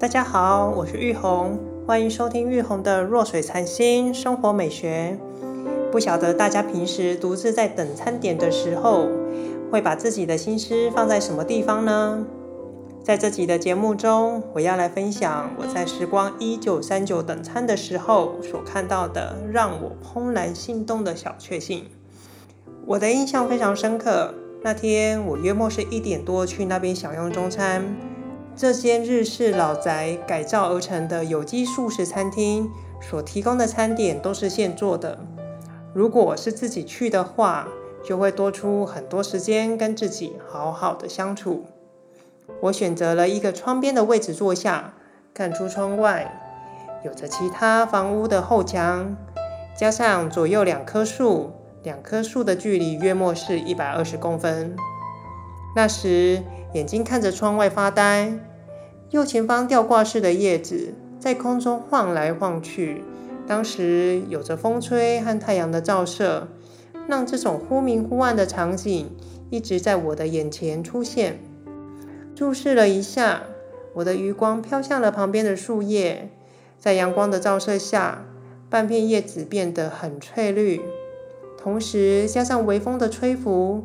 大家好，我是玉红，欢迎收听玉红的弱水残星生活美学。不晓得大家平时独自在等餐点的时候，会把自己的心思放在什么地方呢？在这集的节目中，我要来分享我在时光一九三九等餐的时候所看到的让我怦然心动的小确幸。我的印象非常深刻。那天我约莫是一点多去那边享用中餐。这间日式老宅改造而成的有机素食餐厅所提供的餐点都是现做的。如果是自己去的话，就会多出很多时间跟自己好好的相处。我选择了一个窗边的位置坐下，看出窗外有着其他房屋的后墙，加上左右两棵树。两棵树的距离约莫是一百二十公分。那时眼睛看着窗外发呆，右前方吊挂式的叶子在空中晃来晃去。当时有着风吹和太阳的照射，让这种忽明忽暗的场景一直在我的眼前出现。注视了一下，我的余光飘向了旁边的树叶，在阳光的照射下，半片叶子变得很翠绿。同时加上微风的吹拂，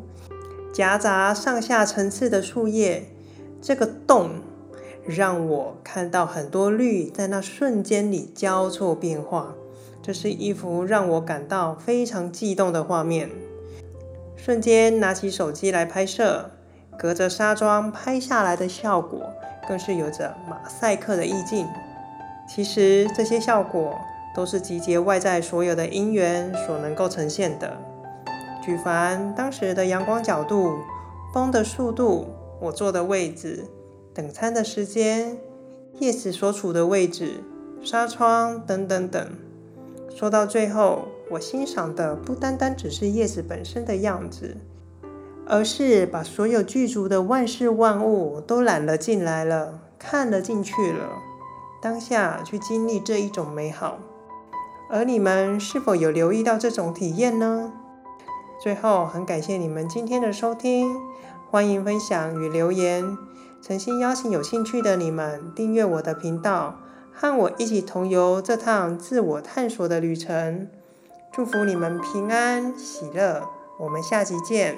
夹杂上下层次的树叶，这个洞让我看到很多绿在那瞬间里交错变化。这是一幅让我感到非常悸动的画面。瞬间拿起手机来拍摄，隔着纱窗拍下来的效果，更是有着马赛克的意境。其实这些效果。都是集结外在所有的因缘所能够呈现的。举凡当时的阳光角度、风的速度、我坐的位置、等餐的时间、叶子所处的位置、纱窗等等等。说到最后，我欣赏的不单单只是叶子本身的样子，而是把所有具足的万事万物都揽了进来了，看了进去了。当下去经历这一种美好。而你们是否有留意到这种体验呢？最后，很感谢你们今天的收听，欢迎分享与留言，诚心邀请有兴趣的你们订阅我的频道，和我一起同游这趟自我探索的旅程。祝福你们平安喜乐，我们下集见。